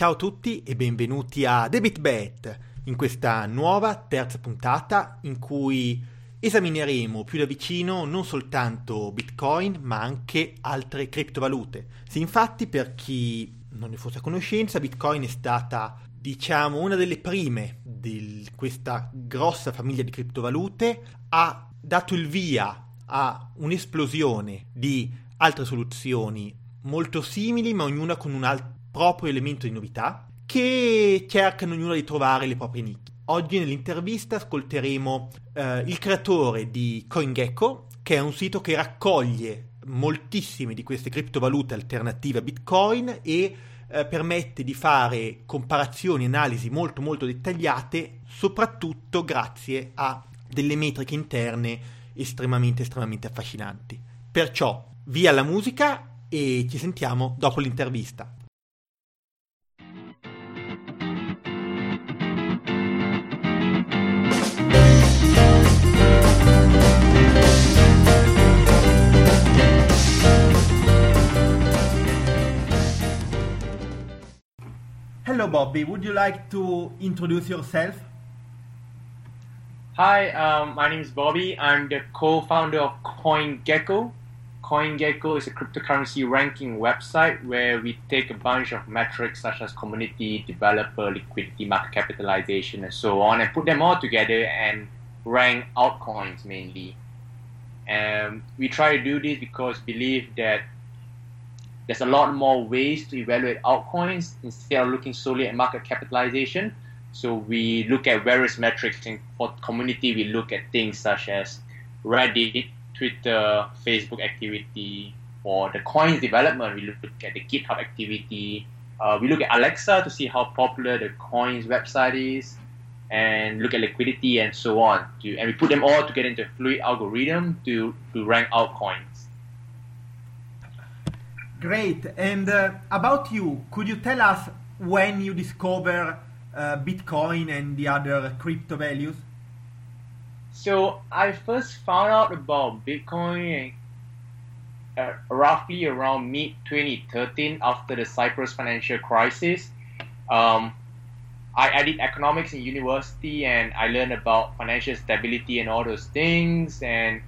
Ciao a tutti e benvenuti a DebitBet, in questa nuova terza puntata in cui esamineremo più da vicino non soltanto Bitcoin ma anche altre criptovalute. Sì, infatti per chi non ne fosse a conoscenza, Bitcoin è stata diciamo una delle prime di questa grossa famiglia di criptovalute, ha dato il via a un'esplosione di altre soluzioni molto simili ma ognuna con un altro proprio elemento di novità che cercano ognuna di trovare le proprie nicchie. Oggi nell'intervista ascolteremo eh, il creatore di CoinGecko, che è un sito che raccoglie moltissime di queste criptovalute alternative a Bitcoin e eh, permette di fare comparazioni analisi molto molto dettagliate, soprattutto grazie a delle metriche interne estremamente estremamente affascinanti. Perciò via la musica e ci sentiamo dopo l'intervista. Hello, Bobby. Would you like to introduce yourself? Hi, um, my name is Bobby. I'm the co-founder of CoinGecko. CoinGecko is a cryptocurrency ranking website where we take a bunch of metrics such as community, developer, liquidity, market capitalization, and so on, and put them all together and rank altcoins mainly. And we try to do this because we believe that there's a lot more ways to evaluate altcoins instead of looking solely at market capitalization. So we look at various metrics. And for community, we look at things such as Reddit, Twitter, Facebook activity. For the coins development, we look at the GitHub activity. Uh, we look at Alexa to see how popular the coins website is, and look at liquidity and so on. To, and we put them all together into a fluid algorithm to, to rank altcoins. Great. And uh, about you, could you tell us when you discover uh, Bitcoin and the other crypto values? So I first found out about Bitcoin uh, roughly around mid 2013 after the Cyprus financial crisis. Um, I, I did economics in university and I learned about financial stability and all those things and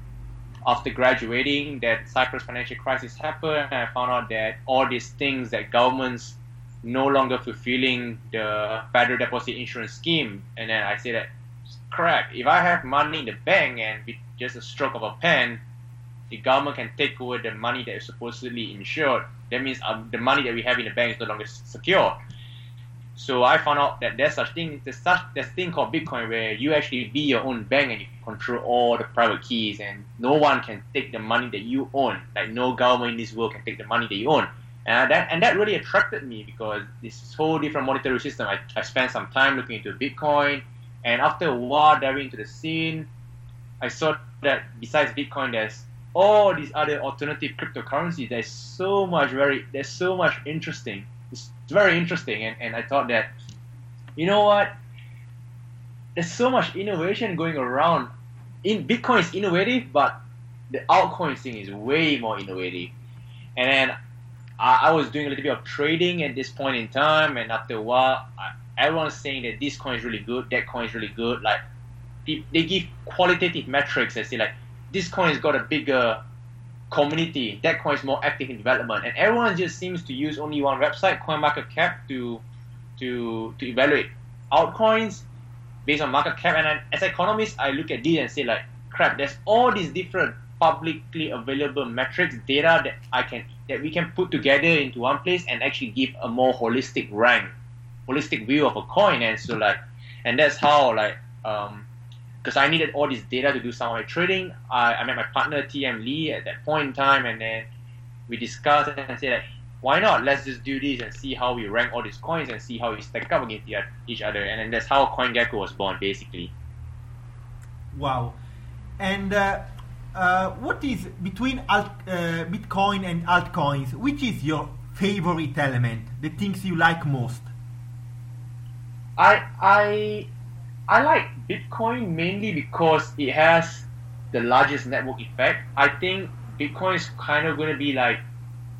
after graduating that Cyprus financial crisis happened I found out that all these things that governments no longer fulfilling the federal deposit insurance scheme. And then I said that crap if I have money in the bank and with just a stroke of a pen the government can take over the money that is supposedly insured. That means um, the money that we have in the bank is no longer secure so I found out that there's such thing there's such there's thing called Bitcoin where you actually be your own bank and you control all the private keys and no one can take the money that you own. Like no government in this world can take the money that you own. And that and that really attracted me because this whole different monetary system. I, I spent some time looking into Bitcoin and after a while diving into the scene, I saw that besides Bitcoin there's all these other alternative cryptocurrencies. There's so much very there's so much interesting. It's very interesting and, and I thought that you know what there's so much innovation going around. In Bitcoin is innovative, but the altcoin thing is way more innovative. And then I, I, was doing a little bit of trading at this point in time, and after a while, I, everyone's saying that this coin is really good, that coin is really good. Like they give qualitative metrics and say like this coin has got a bigger community, that coin is more active in development, and everyone just seems to use only one website, CoinMarketCap, to to to evaluate altcoins based on market cap. And I, as economist, I look at this and say like, crap, there's all these different publicly available metrics, data that I can that we can put together into one place and actually give a more holistic rank, holistic view of a coin. And so like, and that's how like, um, because I needed all this data to do some of my trading. I, I met my partner TM Lee at that point in time, and then we discussed and said like, why not? Let's just do this and see how we rank all these coins and see how we stack up against each other. And then that's how CoinGecko was born, basically. Wow. And uh, uh, what is between alt, uh, Bitcoin and altcoins? Which is your favorite element? The things you like most? I I I like Bitcoin mainly because it has the largest network effect. I think Bitcoin is kind of going to be like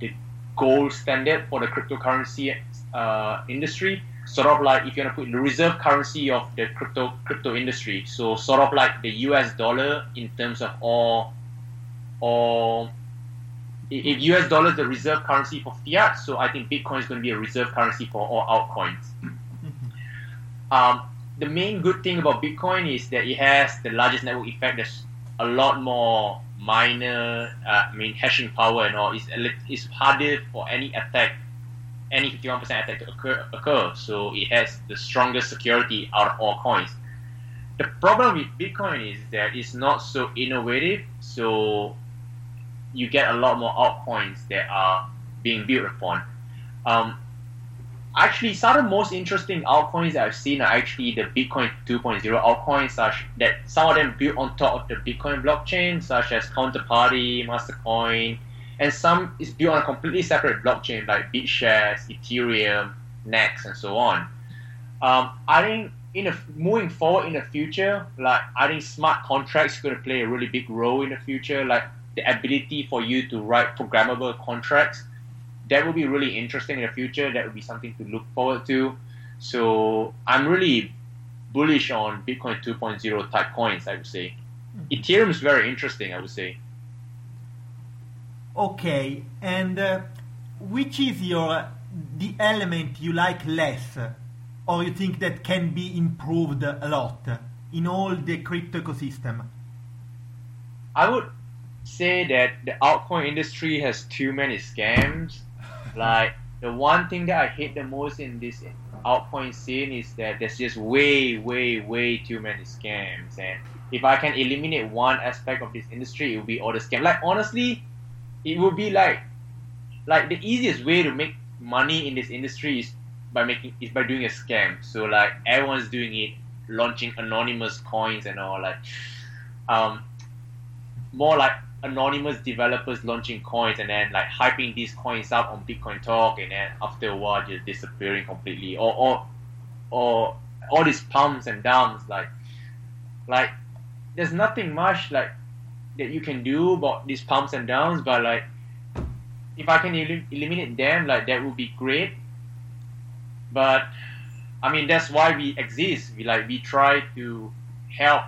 the gold standard for the cryptocurrency uh, industry. Sort of like if you want to put the reserve currency of the crypto crypto industry. So sort of like the U.S. dollar in terms of all, all. If U.S. dollar is the reserve currency for fiat, so I think Bitcoin is going to be a reserve currency for all altcoins. Um, the main good thing about Bitcoin is that it has the largest network effect. There's a lot more miner, uh, I mean, hashing power and all. It's, it's harder for any attack, any 51% attack to occur, occur. So it has the strongest security out of all coins. The problem with Bitcoin is that it's not so innovative. So you get a lot more altcoins that are being built upon. Um, actually some of the most interesting altcoins that I've seen are actually the Bitcoin 2.0 altcoins, such that some of them built on top of the Bitcoin blockchain, such as Counterparty, Mastercoin, and some is built on a completely separate blockchain like BitShares, Ethereum, Nxt, and so on. Um, I think in a, moving forward in the future, like I think smart contracts going to play a really big role in the future, like the ability for you to write programmable contracts that will be really interesting in the future. That would be something to look forward to. So I'm really bullish on Bitcoin 2.0 type coins. I would say mm-hmm. Ethereum is very interesting. I would say. Okay, and uh, which is your the element you like less, or you think that can be improved a lot in all the crypto ecosystem? I would say that the altcoin industry has too many scams like the one thing that I hate the most in this altcoin scene is that there's just way, way, way too many scams. And if I can eliminate one aspect of this industry, it would be all the scams. Like honestly, it would be like like the easiest way to make money in this industry is by making is by doing a scam. So like everyone's doing it, launching anonymous coins and all like um more like anonymous developers launching coins and then like hyping these coins up on Bitcoin Talk and then after a while just disappearing completely. Or or or all these pumps and dumps like like there's nothing much like that you can do about these pumps and downs but like if I can el- eliminate them like that would be great. But I mean that's why we exist. We like we try to help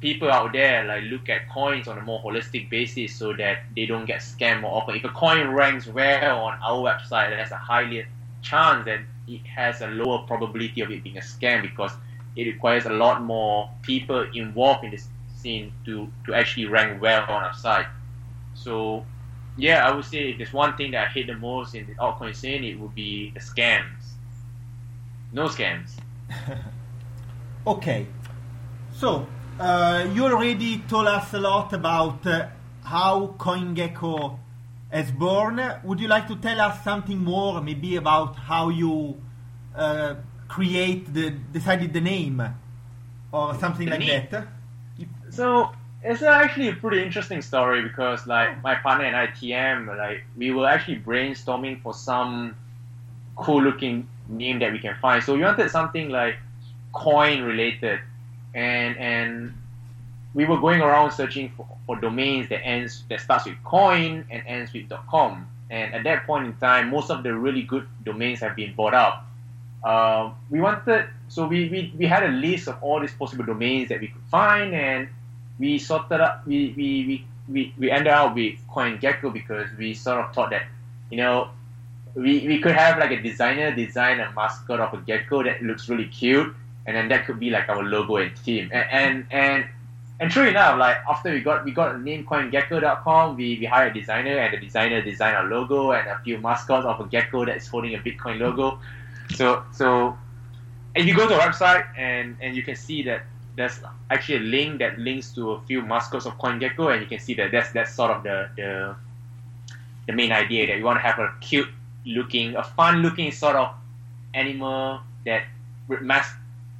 people out there like look at coins on a more holistic basis so that they don't get scammed more often. If a coin ranks well on our website, there's a higher chance that it has a lower probability of it being a scam because it requires a lot more people involved in this scene to, to actually rank well on our site. So yeah, I would say if there's one thing that I hate the most in the altcoin scene, it would be the scams. No scams. okay. So uh, you already told us a lot about uh, how CoinGecko has born. Would you like to tell us something more, maybe about how you uh, create the decided the name or something the like name. that? So it's actually a pretty interesting story because like my partner and I TM like we were actually brainstorming for some cool looking name that we can find. So we wanted something like coin related and and we were going around searching for, for domains that ends that starts with coin and ends with .com. And at that point in time, most of the really good domains have been bought up. Uh, we wanted, so we, we, we had a list of all these possible domains that we could find, and we sorted up. We we, we, we, we ended up with CoinGecko because we sort of thought that, you know, we, we could have like a designer design a mascot of a gecko that looks really cute, and then that could be like our logo and theme. And and, and and true enough, like after we got we got a name CoinGecko.com, we, we hired a designer and the designer designed our logo and a few mascots of a gecko that's holding a Bitcoin logo. So so if you go to our website and, and you can see that there's actually a link that links to a few mascots of CoinGecko and you can see that that's that's sort of the the, the main idea that we want to have a cute looking, a fun looking sort of animal that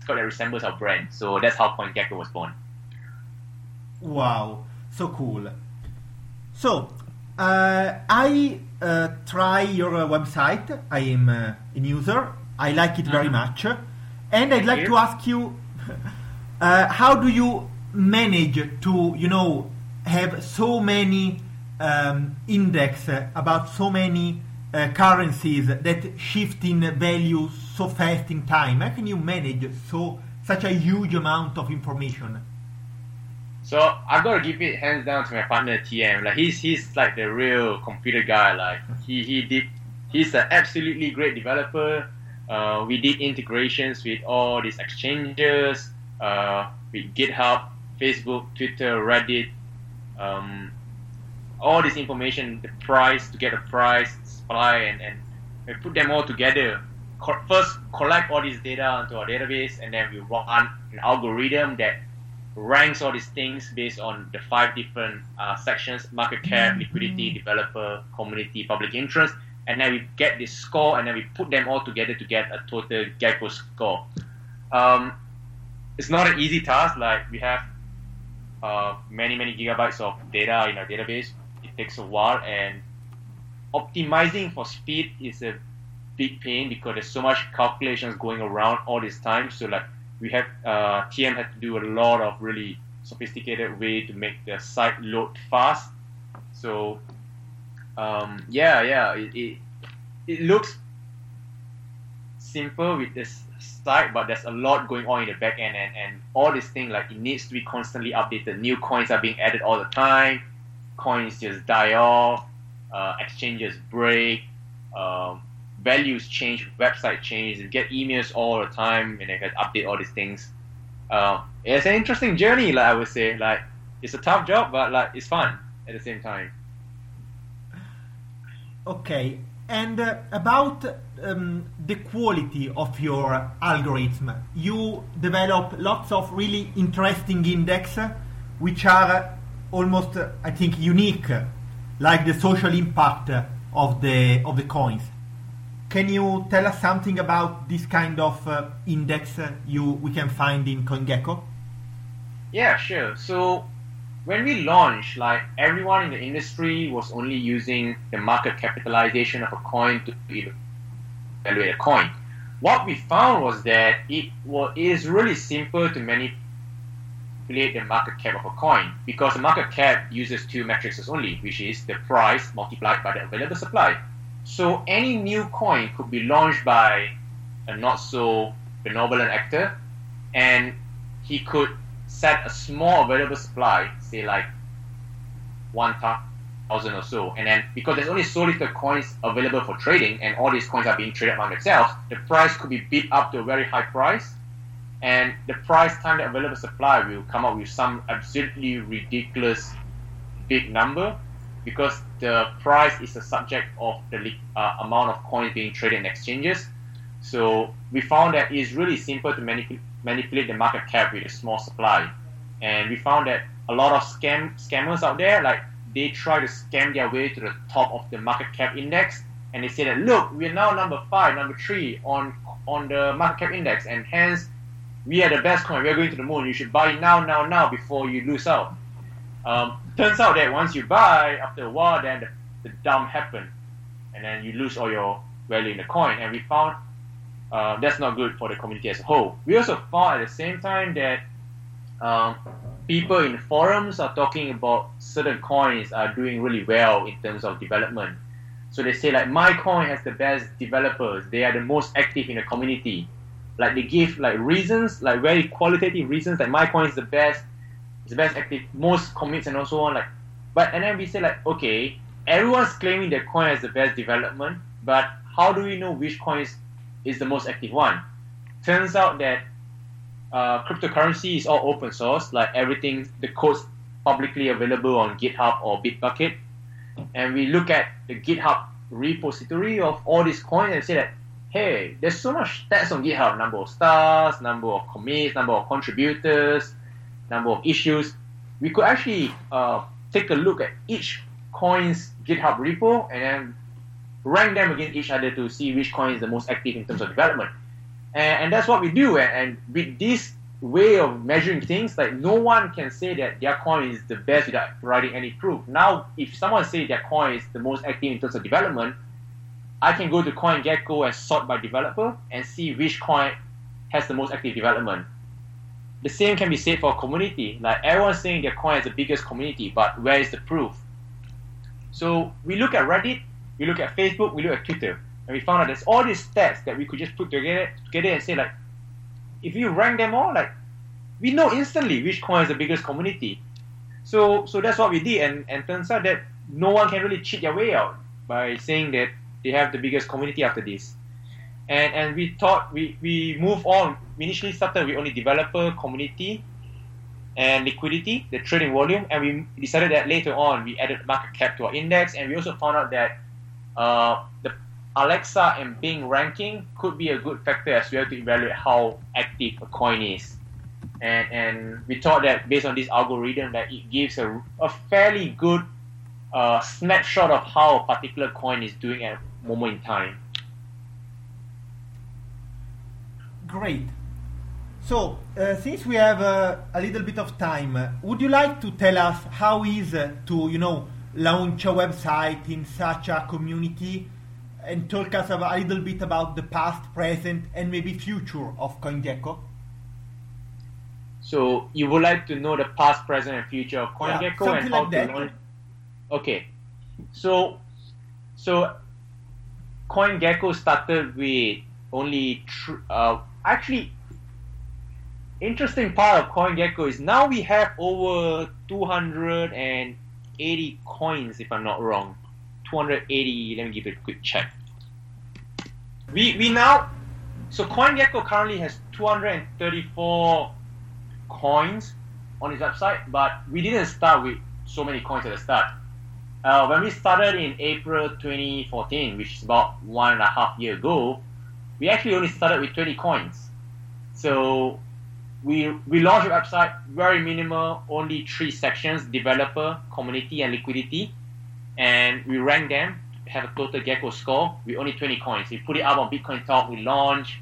mascot that resembles our brand. So that's how CoinGecko was born. Wow, so cool. So, uh, I uh, try your uh, website. I am uh, a user. I like it very mm-hmm. much. And I'd like to ask you, uh, how do you manage to, you know, have so many um, index about so many uh, currencies that shift in value so fast in time? How can you manage so such a huge amount of information? So I've got to give it hands down to my partner TM. Like he's he's like the real computer guy. Like he he did he's an absolutely great developer. Uh, we did integrations with all these exchanges, uh, with GitHub, Facebook, Twitter, Reddit, um, all this information, the price to get a price, supply, and, and we put them all together. Co- first, collect all this data onto our database, and then we run an algorithm that ranks all these things based on the five different uh, sections market cap, liquidity, developer, community, public interest. And then we get this score and then we put them all together to get a total Gecko score. Um, it's not an easy task, like we have uh, many, many gigabytes of data in our database. It takes a while, and optimizing for speed is a big pain because there's so much calculations going around all this time. So, like, we have uh, TM had to do a lot of really sophisticated way to make the site load fast. So um, yeah, yeah, it, it, it looks simple with this site, but there's a lot going on in the back end, and, and all this thing like it needs to be constantly updated. New coins are being added all the time. Coins just die off. Uh, exchanges break. Um, values change, website change, you get emails all the time, and they can update all these things. Uh, it's an interesting journey, like I would say. Like it's a tough job, but like it's fun at the same time. Okay, and uh, about um, the quality of your algorithm, you develop lots of really interesting index, which are almost, uh, I think, unique, like the social impact of the of the coins. Can you tell us something about this kind of uh, index uh, you we can find in CoinGecko? Yeah, sure. So when we launched, like everyone in the industry was only using the market capitalization of a coin to evaluate a coin. What we found was that it was it is really simple to manipulate the market cap of a coin because the market cap uses two metrics only, which is the price multiplied by the available supply. So any new coin could be launched by a not so benevolent actor, and he could set a small available supply, say like one thousand or so, and then because there's only so little coins available for trading, and all these coins are being traded among themselves, the price could be bid up to a very high price, and the price time the available supply will come up with some absolutely ridiculous big number because the price is a subject of the uh, amount of coins being traded in exchanges. So we found that it's really simple to manip- manipulate the market cap with a small supply, and we found that a lot of scam scammers out there, like they try to scam their way to the top of the market cap index, and they say that look, we're now number five, number three on on the market cap index, and hence we are the best coin. We are going to the moon. You should buy now, now, now before you lose out. Um, turns out that once you buy, after a while, then the, the dump happened, and then you lose all your value in the coin. And we found uh, that's not good for the community as a whole. We also found at the same time that um, people in forums are talking about certain coins are doing really well in terms of development. So they say like my coin has the best developers. They are the most active in the community. Like they give like reasons, like very qualitative reasons that my coin is the best it's the best active, most commits and also on like, but and then we say like, okay, everyone's claiming their coin has the best development, but how do we know which coin is, is the most active one? Turns out that uh, cryptocurrency is all open source, like everything, the code's publicly available on GitHub or Bitbucket, and we look at the GitHub repository of all these coins and say that hey, there's so much stats on GitHub, number of stars, number of commits, number of contributors, number of issues, we could actually uh, take a look at each coin's GitHub repo and then rank them against each other to see which coin is the most active in terms of development. And, and that's what we do. And, and with this way of measuring things, like no one can say that their coin is the best without providing any proof. Now, if someone says their coin is the most active in terms of development, I can go to CoinGecko and sort by developer and see which coin has the most active development the same can be said for community. Like everyone's saying their coin has the biggest community, but where is the proof? So we look at Reddit, we look at Facebook, we look at Twitter, and we found out there's all these stats that we could just put together together and say like, if you rank them all, like, we know instantly which coin is the biggest community. So so that's what we did, and and turns out that no one can really cheat their way out by saying that they have the biggest community after this. And and we thought we we move on. We initially started with only developer community and liquidity, the trading volume, and we decided that later on we added market cap to our index, and we also found out that uh, the Alexa and Bing ranking could be a good factor as well to evaluate how active a coin is. And, and we thought that based on this algorithm that it gives a, a fairly good uh, snapshot of how a particular coin is doing at moment in time. Great. So, uh, since we have uh, a little bit of time, uh, would you like to tell us how is uh, to, you know, launch a website in such a community and talk us a little bit about the past, present, and maybe future of CoinGecko? So, you would like to know the past, present, and future of CoinGecko yeah, and how like to that. launch? Okay. So, so CoinGecko started with only tr- uh, actually interesting part of CoinGecko is now we have over 280 coins, if I'm not wrong. 280. Let me give it a quick check. We we now so CoinGecko currently has 234 coins on its website, but we didn't start with so many coins at the start. Uh, when we started in April 2014, which is about one and a half year ago, we actually only started with 20 coins. So we we launched a website very minimal, only three sections: developer, community, and liquidity. And we rank them have a total Gecko score with only 20 coins. We put it up on Bitcoin Talk. We launched.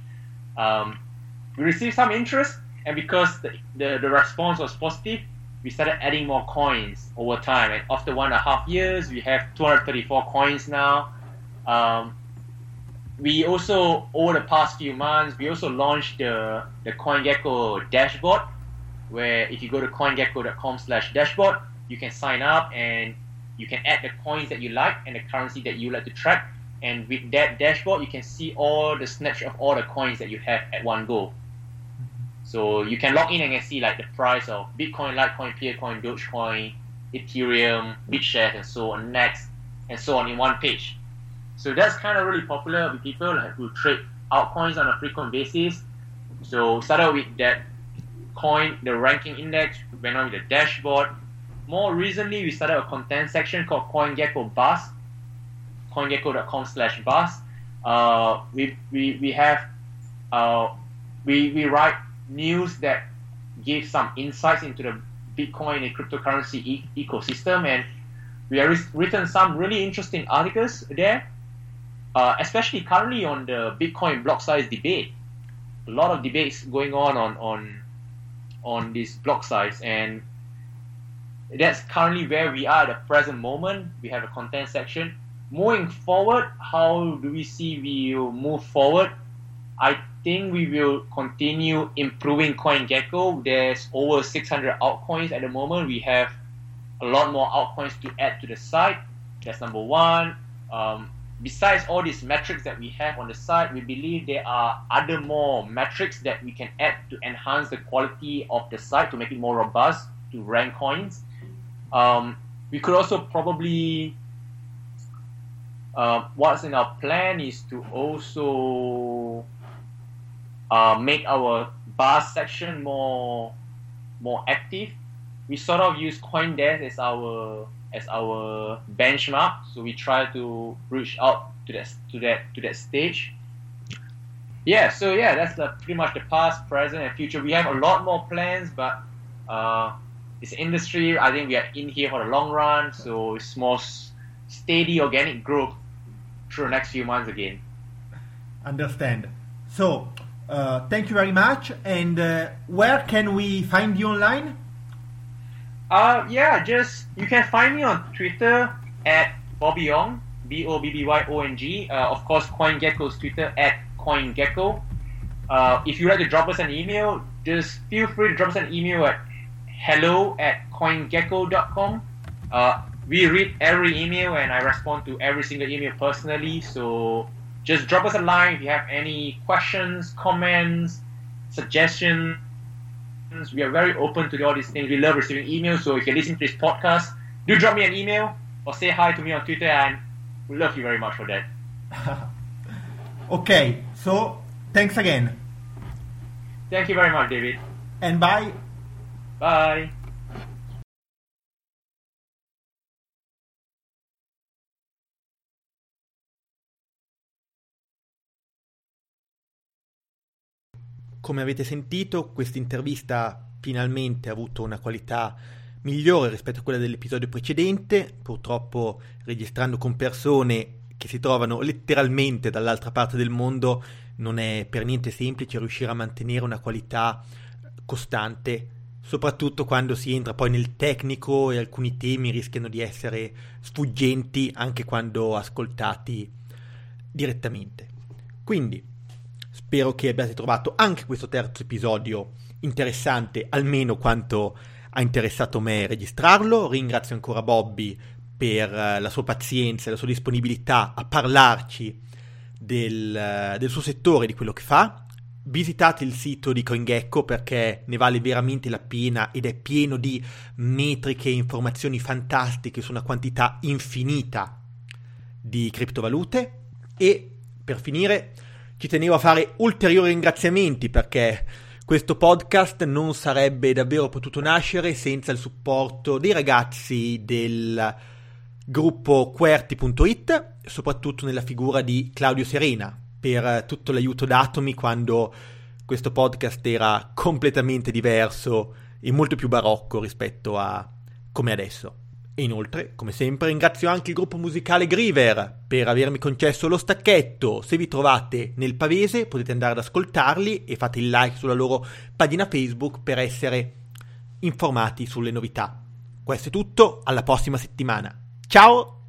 Um, we received some interest, and because the, the, the response was positive, we started adding more coins over time. And after one and a half years, we have 234 coins now. Um, we also over the past few months we also launched the the CoinGecko dashboard where if you go to coingecko.com slash dashboard you can sign up and you can add the coins that you like and the currency that you like to track and with that dashboard you can see all the snatch of all the coins that you have at one go so you can log in and see like the price of Bitcoin, Litecoin, Peercoin, Dogecoin, Ethereum, BitShares and so on Nxt and so on in one page so that's kind of really popular with people who trade altcoins on a frequent basis. So started with that coin, the ranking index, went on with the dashboard. More recently, we started a content section called CoinGecko Buzz, coingecko.com slash buzz. Uh, we, we, we have, uh, we, we write news that give some insights into the Bitcoin and cryptocurrency e- ecosystem and we have written some really interesting articles there uh, especially currently on the Bitcoin block size debate. A lot of debates going on on on on this block size, and that's currently where we are at the present moment. We have a content section. Moving forward, how do we see we move forward? I think we will continue improving CoinGecko. There's over 600 altcoins at the moment. We have a lot more altcoins to add to the site. That's number one. Um, besides all these metrics that we have on the site, we believe there are other more metrics that we can add to enhance the quality of the site to make it more robust to rank coins. Um, we could also probably, uh, what's in our plan is to also uh, make our bar section more more active. We sort of use CoinDesk as our as our benchmark. So we try to reach out to that to that to that stage. Yeah, so yeah, that's the, pretty much the past, present, and future. We have a lot more plans, but uh, this industry, I think we are in here for the long run. So it's more steady, organic growth through the next few months again. Understand. So, uh, thank you very much. And uh, where can we find you online? Uh, yeah, just you can find me on Twitter at Bobby Ong, B O B B Y O N G. Uh, of course, CoinGecko's Twitter at CoinGecko. Uh, if you'd like to drop us an email, just feel free to drop us an email at hello at coingecko.com. Uh, we read every email and I respond to every single email personally. So just drop us a line if you have any questions, comments, suggestions. We are very open to all these things. We love receiving emails. So if you're listening to this podcast, do drop me an email or say hi to me on Twitter, and we love you very much for that. okay, so thanks again. Thank you very much, David. And bye. Bye. Come avete sentito, questa intervista finalmente ha avuto una qualità migliore rispetto a quella dell'episodio precedente, purtroppo registrando con persone che si trovano letteralmente dall'altra parte del mondo non è per niente semplice riuscire a mantenere una qualità costante, soprattutto quando si entra poi nel tecnico e alcuni temi rischiano di essere sfuggenti anche quando ascoltati direttamente. Quindi Spero che abbiate trovato anche questo terzo episodio interessante, almeno quanto ha interessato me registrarlo. Ringrazio ancora Bobby per eh, la sua pazienza e la sua disponibilità a parlarci del, eh, del suo settore, di quello che fa. Visitate il sito di CoinGecko perché ne vale veramente la pena ed è pieno di metriche e informazioni fantastiche su una quantità infinita di criptovalute. E per finire ci tenevo a fare ulteriori ringraziamenti perché questo podcast non sarebbe davvero potuto nascere senza il supporto dei ragazzi del gruppo QWERTY.it, soprattutto nella figura di Claudio Serena, per tutto l'aiuto datomi quando questo podcast era completamente diverso e molto più barocco rispetto a come adesso. E inoltre, come sempre, ringrazio anche il gruppo musicale Griever per avermi concesso lo stacchetto. Se vi trovate nel Pavese potete andare ad ascoltarli e fate il like sulla loro pagina Facebook per essere informati sulle novità. Questo è tutto, alla prossima settimana. Ciao!